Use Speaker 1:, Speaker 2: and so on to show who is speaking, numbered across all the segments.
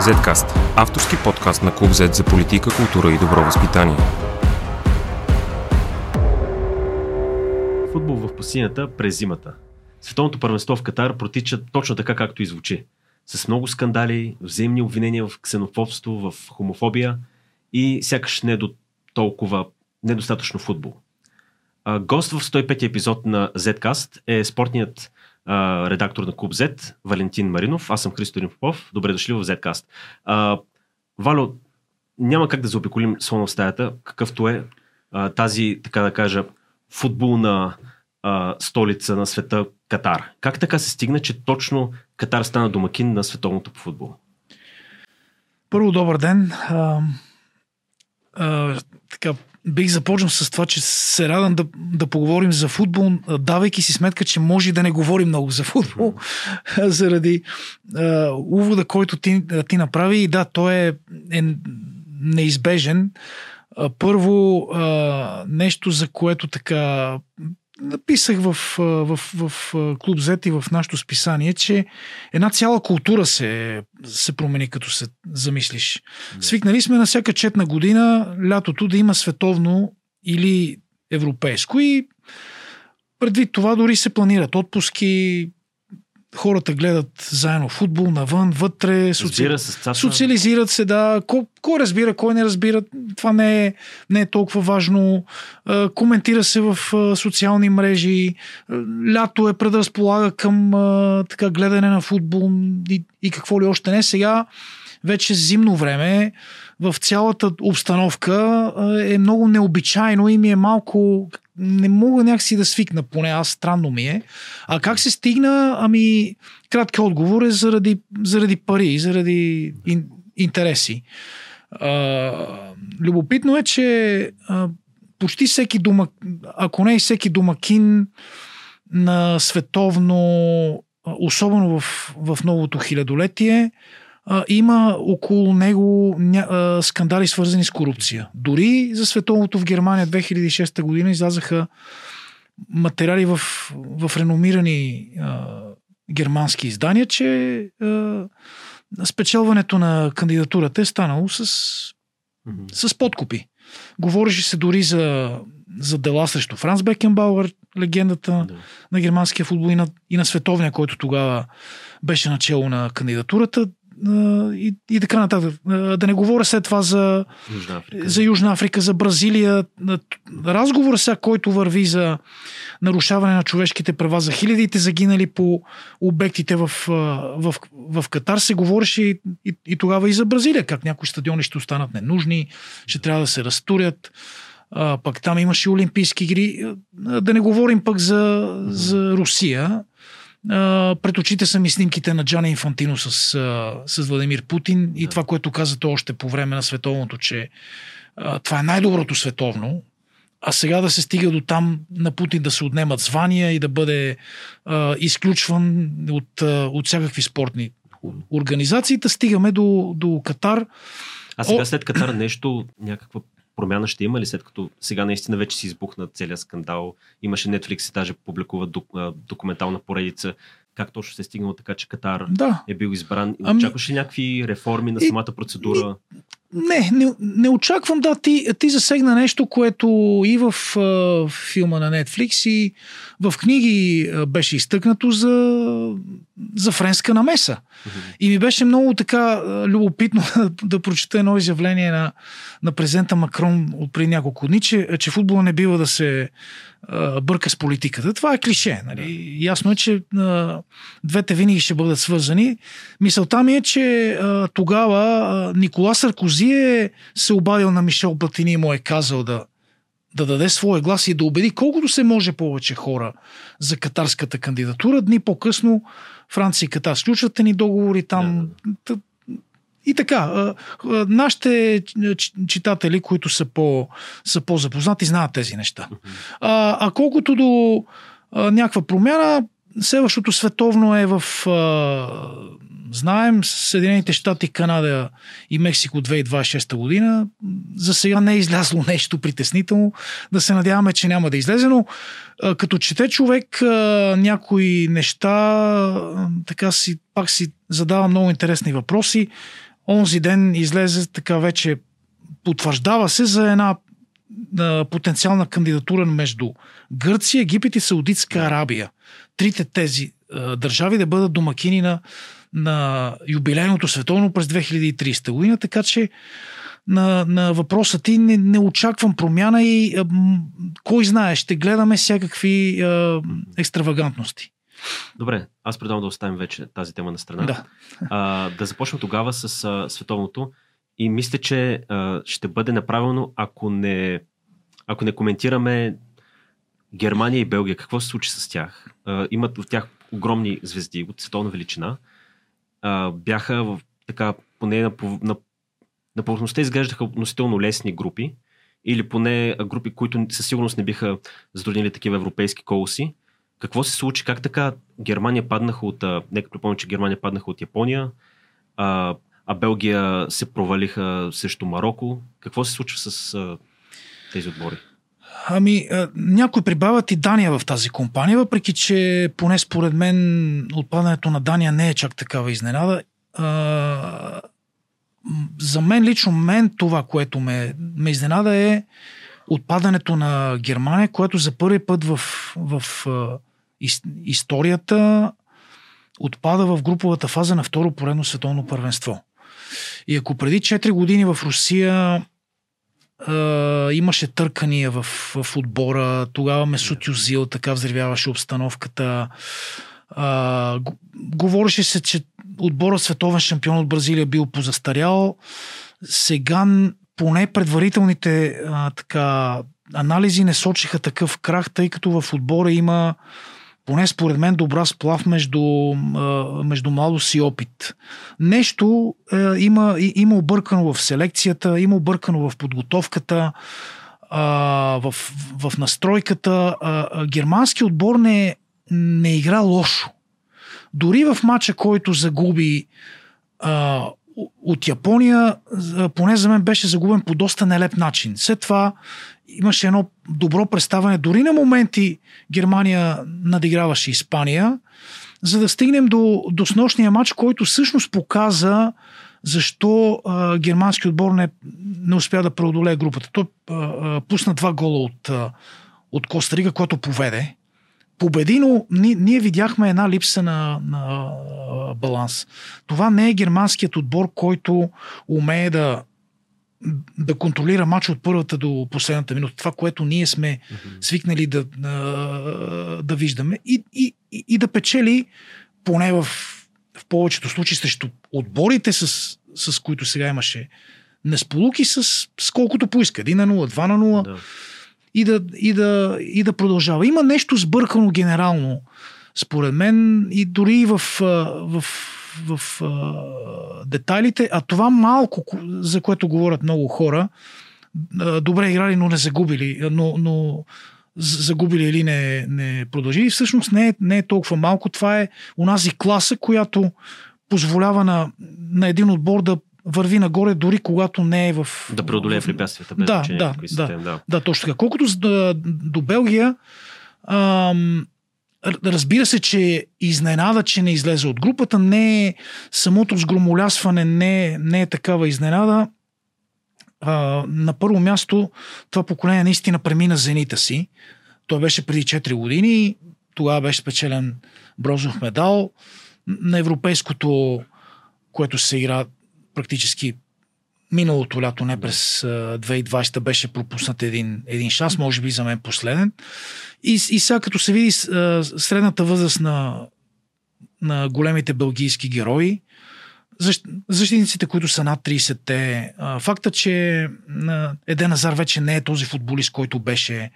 Speaker 1: Zcast – авторски подкаст на Клуб Z за политика, култура и добро възпитание.
Speaker 2: Футбол в пустинята през зимата. Световното първенство в Катар протича точно така, както и звучи. С много скандали, взаимни обвинения в ксенофобство, в хомофобия и сякаш не до толкова недостатъчно футбол. Гост в 105 епизод на Zcast е спортният редактор на Клуб Z, Валентин Маринов. Аз съм Христо Попов. Добре дошли в Zcast. А, Вало, няма как да заобиколим слона в стаята, какъвто е а, тази, така да кажа, футболна а, столица на света Катар. Как така се стигна, че точно Катар стана домакин на световното по футбол?
Speaker 3: Първо, добър ден. А, така, бих започнал с това, че се радвам да, да поговорим за футбол, давайки си сметка, че може да не говорим много за футбол, заради а, увода, който ти, ти направи. И да, той е, е неизбежен. Първо, нещо, за което така написах в, в, в, в Клуб Z и в нашото списание, че една цяла култура се, се промени, като се замислиш. Да. Свикнали сме на всяка четна година лятото да има световно или европейско и предвид това дори се планират отпуски, хората гледат заедно футбол, навън, вътре, соци...
Speaker 2: се
Speaker 3: социализират се, да. Кой, кой разбира, кой не разбира, това не е, не е толкова важно. коментира се в социални мрежи. Лято е предразполага към така гледане на футбол и, и какво ли още не. Сега вече зимно време в цялата обстановка е много необичайно и ми е малко не мога някакси да свикна, поне аз странно ми е. А как се стигна? Ами, краткият отговор е заради, заради пари, заради ин, интереси. А, любопитно е, че а, почти всеки домак, ако не и всеки домакин на световно, особено в, в новото хилядолетие, а, има около него ня, а, скандали свързани с корупция. Дори за световното в Германия 2006 година излязаха материали в, в реномирани а, германски издания, че а, спечелването на кандидатурата е станало с, mm-hmm. с подкупи. Говореше се дори за, за дела срещу Франс Бекенбауър, легендата yeah. на германския футбол и на, и на световния, който тогава беше начало на кандидатурата и, и така нататък. Да не говоря след това за
Speaker 2: Южна Африка,
Speaker 3: за, Южна Африка, за Бразилия. Разговор сега, който върви за нарушаване на човешките права, за хилядите загинали по обектите в, в, в Катар, се говореше и, и, и тогава и за Бразилия, как някои стадиони ще останат ненужни, ще трябва да се разтурят. А, пък там имаше олимпийски игри. Да не говорим пък за, за Русия, пред очите са ми снимките на Джана Инфантино с, с Владимир Путин и това, което каза той още по време на световното, че а, това е най-доброто световно, а сега да се стига до там на Путин да се отнемат звания и да бъде а, изключван от, от всякакви спортни организации, да стигаме до, до Катар.
Speaker 2: А сега след Катар нещо, някаква промяна ще има ли, след като сега наистина вече си избухна целият скандал. Имаше Netflix и даже публикува документална поредица как точно се е стигнало така, че Катар
Speaker 3: да.
Speaker 2: е бил избран. Ами... Очакваш ли някакви реформи на самата процедура?
Speaker 3: Не, не, не очаквам. Да, ти, ти засегна нещо, което и в а, филма на Netflix, и в книги а, беше изтъкнато за, за френска намеса. Mm-hmm. И ми беше много така любопитно да, да прочета едно изявление на, на президента Макрон от преди няколко дни, че, че футбола не бива да се а, бърка с политиката. Това е клише. Нали? Ясно е, че а, двете винаги ще бъдат свързани. Мисълта ми е, че а, тогава а, Никола Саркози е се обадил на Мишел Платини и му е казал да, да даде своя глас и да убеди колкото се може повече хора за катарската кандидатура. Дни по-късно Франция и Катар сключват ни договори там. Да. И така, нашите читатели, които са, по, са по-запознати, знаят тези неща. А, а колкото до някаква промяна, следващото световно е в знаем, Съединените щати, Канада и Мексико 2026 година. За сега не е излязло нещо притеснително. Да се надяваме, че няма да излезе, но като чете човек някои неща, така си, пак си задава много интересни въпроси. онзи ден излезе така вече потвърждава се за една потенциална кандидатура между Гърция, Египет и Саудитска Арабия. Трите тези а, държави да бъдат домакини на, на юбилейното световно през 2030 година, така че на, на въпроса ти не, не очаквам промяна и а, кой знае, ще гледаме всякакви а, екстравагантности.
Speaker 2: Добре, аз предавам да оставим вече тази тема на страна.
Speaker 3: Да.
Speaker 2: А, да започнем тогава с а, световното. И мисля, че а, ще бъде направено, ако не, ако не коментираме Германия и Белгия. Какво се случи с тях? А, имат в тях огромни звезди от световна величина. А, бяха в, така, поне на, на, на повърхността изглеждаха относително лесни групи. Или поне групи, които със сигурност не биха затруднили такива европейски колоси. Какво се случи? Как така Германия паднаха от... Нека припомня, че Германия паднаха от Япония, а, а Белгия се провалиха срещу Марокко. Какво се случва с а, тези отбори?
Speaker 3: Ами, някои прибавят и Дания в тази компания, въпреки че поне според мен отпадането на Дания не е чак такава изненада. А, за мен лично мен това, което ме, ме изненада е отпадането на Германия, което за първи път в, в, в историята отпада в груповата фаза на второ поредно световно първенство. И ако преди 4 години в Русия имаше търкания в, в отбора, тогава Месут Юзил така взривяваше обстановката. А, говореше се, че отбора световен шампион от Бразилия бил позастарял. Сега поне предварителните а, така, анализи не сочиха такъв крах, тъй като в отбора има поне според мен, добра сплав между, между младост и опит. Нещо е, има, има объркано в селекцията, има объркано в подготовката, в, в настройката. Германски отбор не, не игра лошо. Дори в матча, който загуби от Япония, поне за мен беше загубен по доста нелеп начин. След това имаше едно добро представане. Дори на моменти Германия надиграваше Испания, за да стигнем до, до снощния матч, който всъщност показа защо а, германски отбор не, не успя да преодолее групата. Той а, а, пусна два гола от, а, от Коста Рига, който поведе. Победи, но ние, ние видяхме една липса на, на баланс. Това не е германският отбор, който умее да да контролира матч от първата до последната минута. Това, което ние сме mm-hmm. свикнали да, да, да виждаме и, и, и да печели поне в, в повечето случаи срещу отборите, с, с които сега имаше несполуки, с, с колкото поиска. 1 на 0, 2 на 0. Да. И, да, и, да, и да продължава. Има нещо сбъркано генерално, според мен, и дори в, в в а, детайлите, а това малко, за което говорят много хора, добре играли, но не загубили, но, но загубили или не, не продължили, всъщност не е, не е толкова малко. Това е унази класа, която позволява на, на един отбор да върви нагоре, дори когато не е в...
Speaker 2: Да преодолее препятствията. Без
Speaker 3: да, да, да, да, да, точно така. Колкото до, до Белгия, ам, Разбира се, че изненада, че не излезе от групата, не е самото сгромолясване, не, не е такава изненада. А, на първо място, това поколение наистина премина зенита си. Той беше преди 4 години, тогава беше спечелен бронзов медал на европейското, което се игра практически миналото лято, не през 2020 беше пропуснат един, един шанс, може би за мен последен. И, и сега като се види средната възраст на, на големите бългийски герои, защ, защитниците, които са над 30-те, факта, че Еден Азар вече не е този футболист, който беше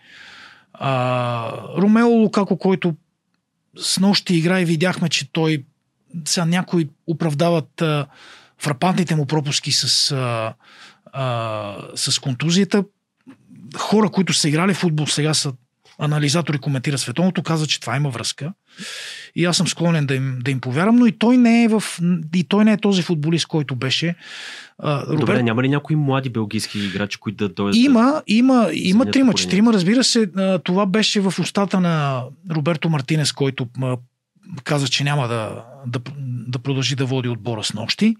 Speaker 3: а, Ромео Лукако, който с нощи игра и видяхме, че той сега някои оправдават а, фрапантните му пропуски с, а, а, с контузията. Хора, които са играли в футбол, сега са анализатори, коментира световното, каза, че това има връзка. И аз съм склонен да им, да им повярвам, но и той не е в, и той не е този футболист, който беше.
Speaker 2: А, Роберт... Добре, няма ли някои млади белгийски играчи, които да дойдат?
Speaker 3: Има, има, има трима, четирима. Разбира се, това беше в устата на Роберто Мартинес, който каза, че няма да, да, да продължи да води отбора с нощи.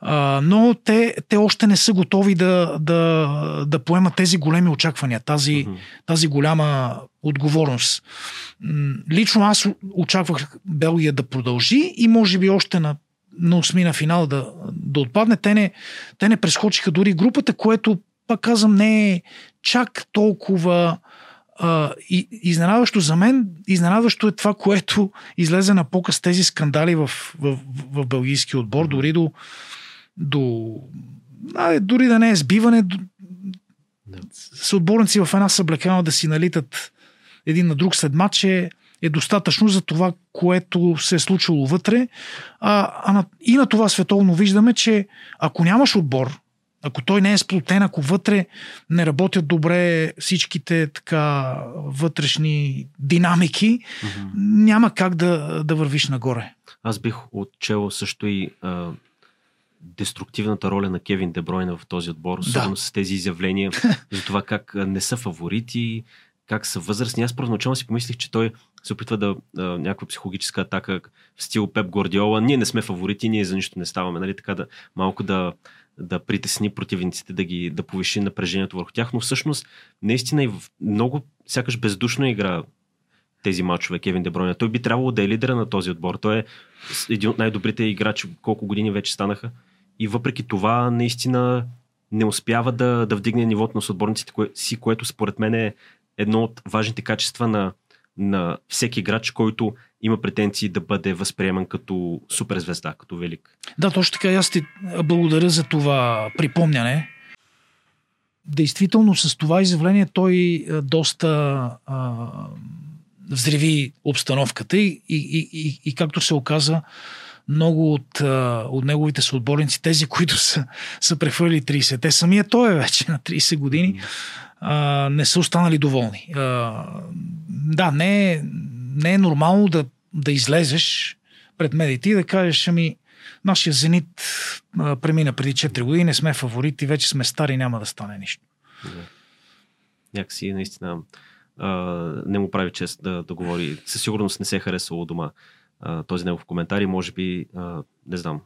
Speaker 3: А, но те, те още не са готови да, да, да поемат тези големи очаквания, тази, mm-hmm. тази голяма отговорност. Лично аз очаквах Белгия да продължи и може би още на, на осмина финал да, да отпадне. Те не, те не прескочиха дори групата, което, пак казвам, не е чак толкова а, и, изненадващо за мен, изненадващо е това, което излезе на показ тези скандали в, в, в, белгийски отбор, дори до, до а, дори да не е сбиване, до, с отборници в една съблекана да си налитат един на друг след матч е, е достатъчно за това, което се е случило вътре. А, а на, и на това световно виждаме, че ако нямаш отбор, ако той не е сплотен, ако вътре не работят добре всичките така вътрешни динамики, mm-hmm. няма как да, да вървиш нагоре.
Speaker 2: Аз бих отчел също и а, деструктивната роля на Кевин Дебройна в този отбор, особено да. с тези изявления за това как не са фаворити, как са възрастни. Аз първоначално си помислих, че той се опитва да а, някаква психологическа атака в стил Пеп Гордиола. Ние не сме фаворити, ние за нищо не ставаме. Нали? Така да малко да, да притесни противниците, да, ги, да повиши напрежението върху тях. Но всъщност, наистина и в много сякаш бездушно игра тези матчове Кевин Дебройна. Той би трябвало да е лидера на този отбор. Той е един от най-добрите играчи, колко години вече станаха. И въпреки това, наистина не успява да, да вдигне нивото на съотборниците си, което според мен е едно от важните качества на, на всеки играч, който има претенции да бъде възприеман като суперзвезда, като велик.
Speaker 3: Да, точно така. Аз ти благодаря за това припомняне. Действително с това изявление той доста а, взриви обстановката и, и, и, и, и както се оказа, много от, от неговите съотборници, тези, които са, са прехвърли 30, те самия той е вече на 30 години, не са останали доволни. А, да, не е, не е нормално да, да излезеш пред медиите и да кажеш, ами, нашия Зенит а, премина преди 4 години, не сме фаворити, вече сме стари, няма да стане нищо. Да.
Speaker 2: Някакси наистина а, не му прави чест да, да говори. Със сигурност не се е харесало дома а, този негов коментар и може би, а, не знам,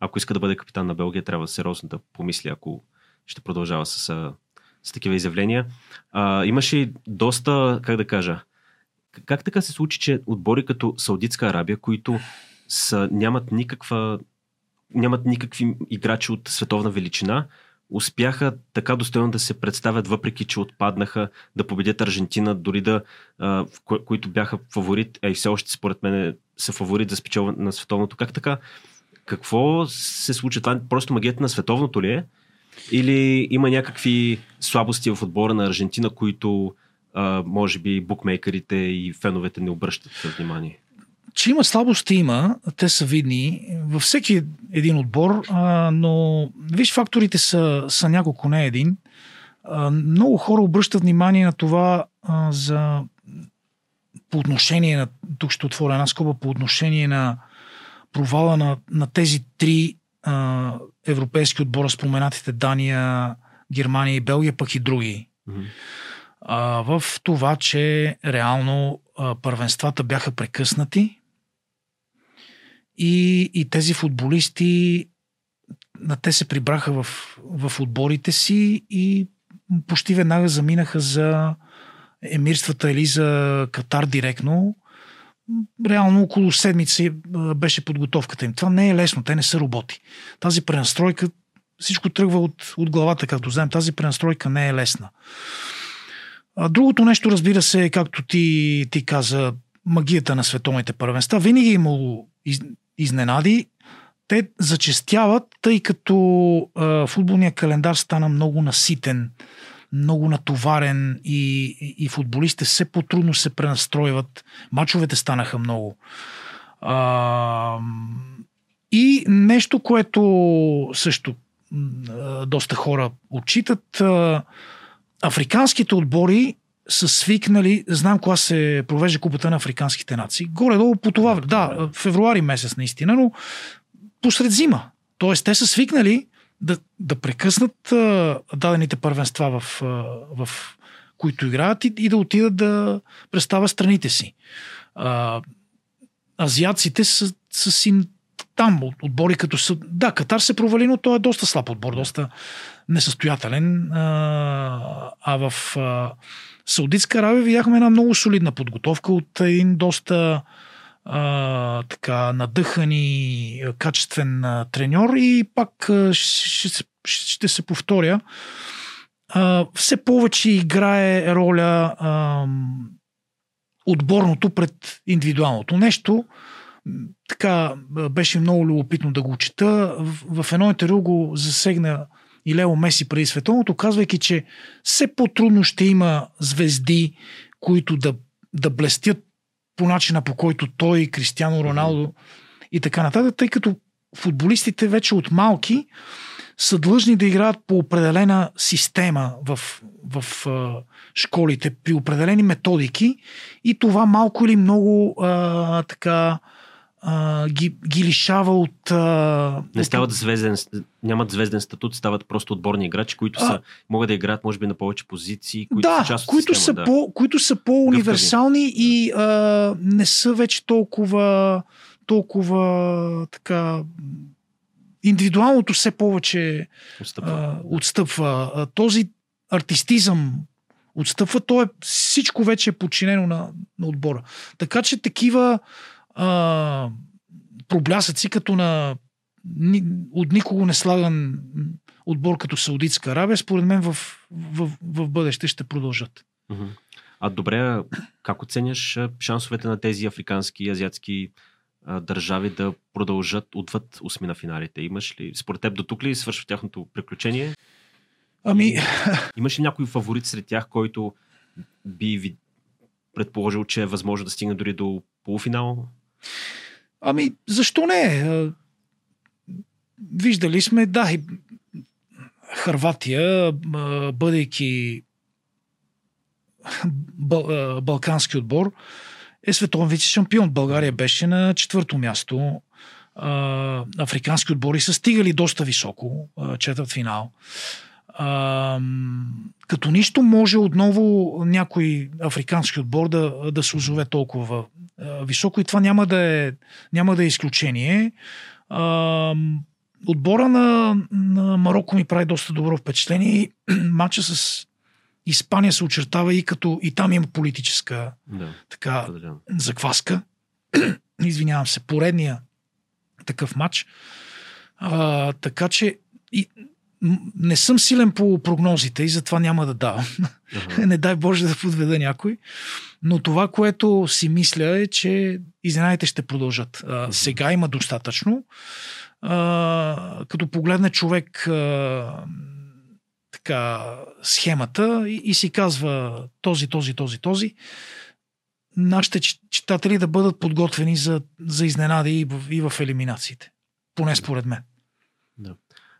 Speaker 2: ако иска да бъде капитан на Белгия, трябва сериозно да помисли, ако ще продължава с, с такива изявления. А, имаше доста, как да кажа, как така се случи, че отбори като Саудитска Арабия, които са, нямат никаква нямат никакви играчи от световна величина, успяха така достойно да се представят, въпреки че отпаднаха да победят Аржентина, дори да, а, ко- които бяха фаворит, а и все още според мен са фаворит за спечелване на световното. Как така? Какво се случва? Това просто магията на световното ли е? Или има някакви слабости в отбора на Аржентина, които а, може би букмейкерите и феновете не обръщат внимание?
Speaker 3: Че има слабости, има. Те са видни във всеки един отбор, а, но виж, факторите са, са няколко, не един. А, много хора обръщат внимание на това а, за по отношение на, тук ще отворя една скоба, по отношение на провала на, на тези три а, европейски отбора, споменатите Дания, Германия и Белгия, пък и други. Mm-hmm. А, в това, че реално а, първенствата бяха прекъснати и, и тези футболисти на те се прибраха в, в отборите си и почти веднага заминаха за емирствата или за Катар директно. Реално около седмици беше подготовката им. Това не е лесно, те не са роботи. Тази пренастройка, всичко тръгва от, от главата, както знаем, тази пренастройка не е лесна. А другото нещо, разбира се, е, както ти, ти каза, магията на световните първенства. Винаги е имало из, изненади. Те зачестяват, тъй като а, футболният календар стана много наситен, много натоварен и, и, и футболистите все по-трудно се пренастройват. Мачовете станаха много. А, и нещо, което също доста хора отчитат. Африканските отбори са свикнали, знам кога се провежда купата на африканските нации. Горе-долу по това, да, февруари месец наистина, но посред зима. Тоест, те са свикнали да, да прекъснат а, дадените първенства, в, а, в които играят и, и да отидат да представят страните си. А, азиаците са, са си там отбори като са... Да, Катар се провали, но той е доста слаб отбор, доста несъстоятелен. А, а в а, Саудитска Аравия видяхме една много солидна подготовка от един доста а, така надъхан и качествен а, треньор и пак а, ще, ще, ще се повторя. А, все повече играе роля а, отборното пред индивидуалното. Нещо, така беше много любопитно да го чета. В, в едно интервю го засегна и Лео Меси преди световното, казвайки, че все по-трудно ще има звезди, които да, да блестят по начина по който той, Кристиано Роналдо и така нататък, тъй като футболистите вече от малки са длъжни да играят по определена система в, в в школите, при определени методики и това малко или много а, така а, ги, ги лишава от... А,
Speaker 2: не стават звезден, нямат звезден статут, стават просто отборни играчи, които са, а, могат да играят, може би, на повече позиции, които
Speaker 3: да,
Speaker 2: са част от
Speaker 3: които
Speaker 2: система,
Speaker 3: са
Speaker 2: да.
Speaker 3: По, които са по-универсални Гъвкави. и а, не са вече толкова толкова така индивидуалното все повече
Speaker 2: отстъпва.
Speaker 3: А, отстъпва. А, този артистизъм отстъпва, то е всичко вече е подчинено на, на отбора. Така че такива а, проблясъци като на ни, от никого не слаган отбор като Саудитска Арабия, според мен в, в, в бъдеще ще продължат.
Speaker 2: А добре, как оценяш шансовете на тези африкански и азиатски а, държави да продължат отвъд осми на финалите? Имаш ли, според теб, до тук ли свършва тяхното приключение?
Speaker 3: Ами...
Speaker 2: Имаш ли някой фаворит сред тях, който би ви предположил, че е възможно да стигне дори до полуфинал?
Speaker 3: Ами, защо не? Виждали сме, да, и Харватия, бъдейки балкански отбор, е световен вице шампион. България беше на четвърто място. Африкански отбори са стигали доста високо, четвърт финал. Като нищо може отново някой африкански отбор да, да се озове толкова високо и това няма да е, няма да е изключение. Отбора на, на Марокко ми прави доста добро впечатление и матча с Испания се очертава и като и там има политическа
Speaker 2: да,
Speaker 3: така, закваска. Извинявам се, поредния такъв матч. А, така че и, не съм силен по прогнозите и затова няма да давам. Uh-huh. не дай Боже да подведа някой. Но това, което си мисля е, че изненадите ще продължат. А, uh-huh. Сега има достатъчно. А, като погледне човек а, така, схемата и, и си казва този, този, този, този, нашите читатели да бъдат подготвени за, за изненади и в, и в елиминациите. Поне според мен.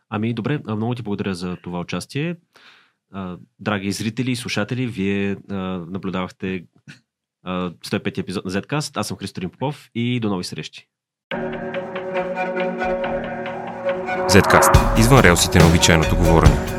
Speaker 2: Ами добре, много ти благодаря за това участие. Драги зрители и слушатели, вие наблюдавахте 105 епизод на Zcast. Аз съм Христорин Попов и до нови срещи.
Speaker 1: Zcast. Извън релсите на обичайното говорене.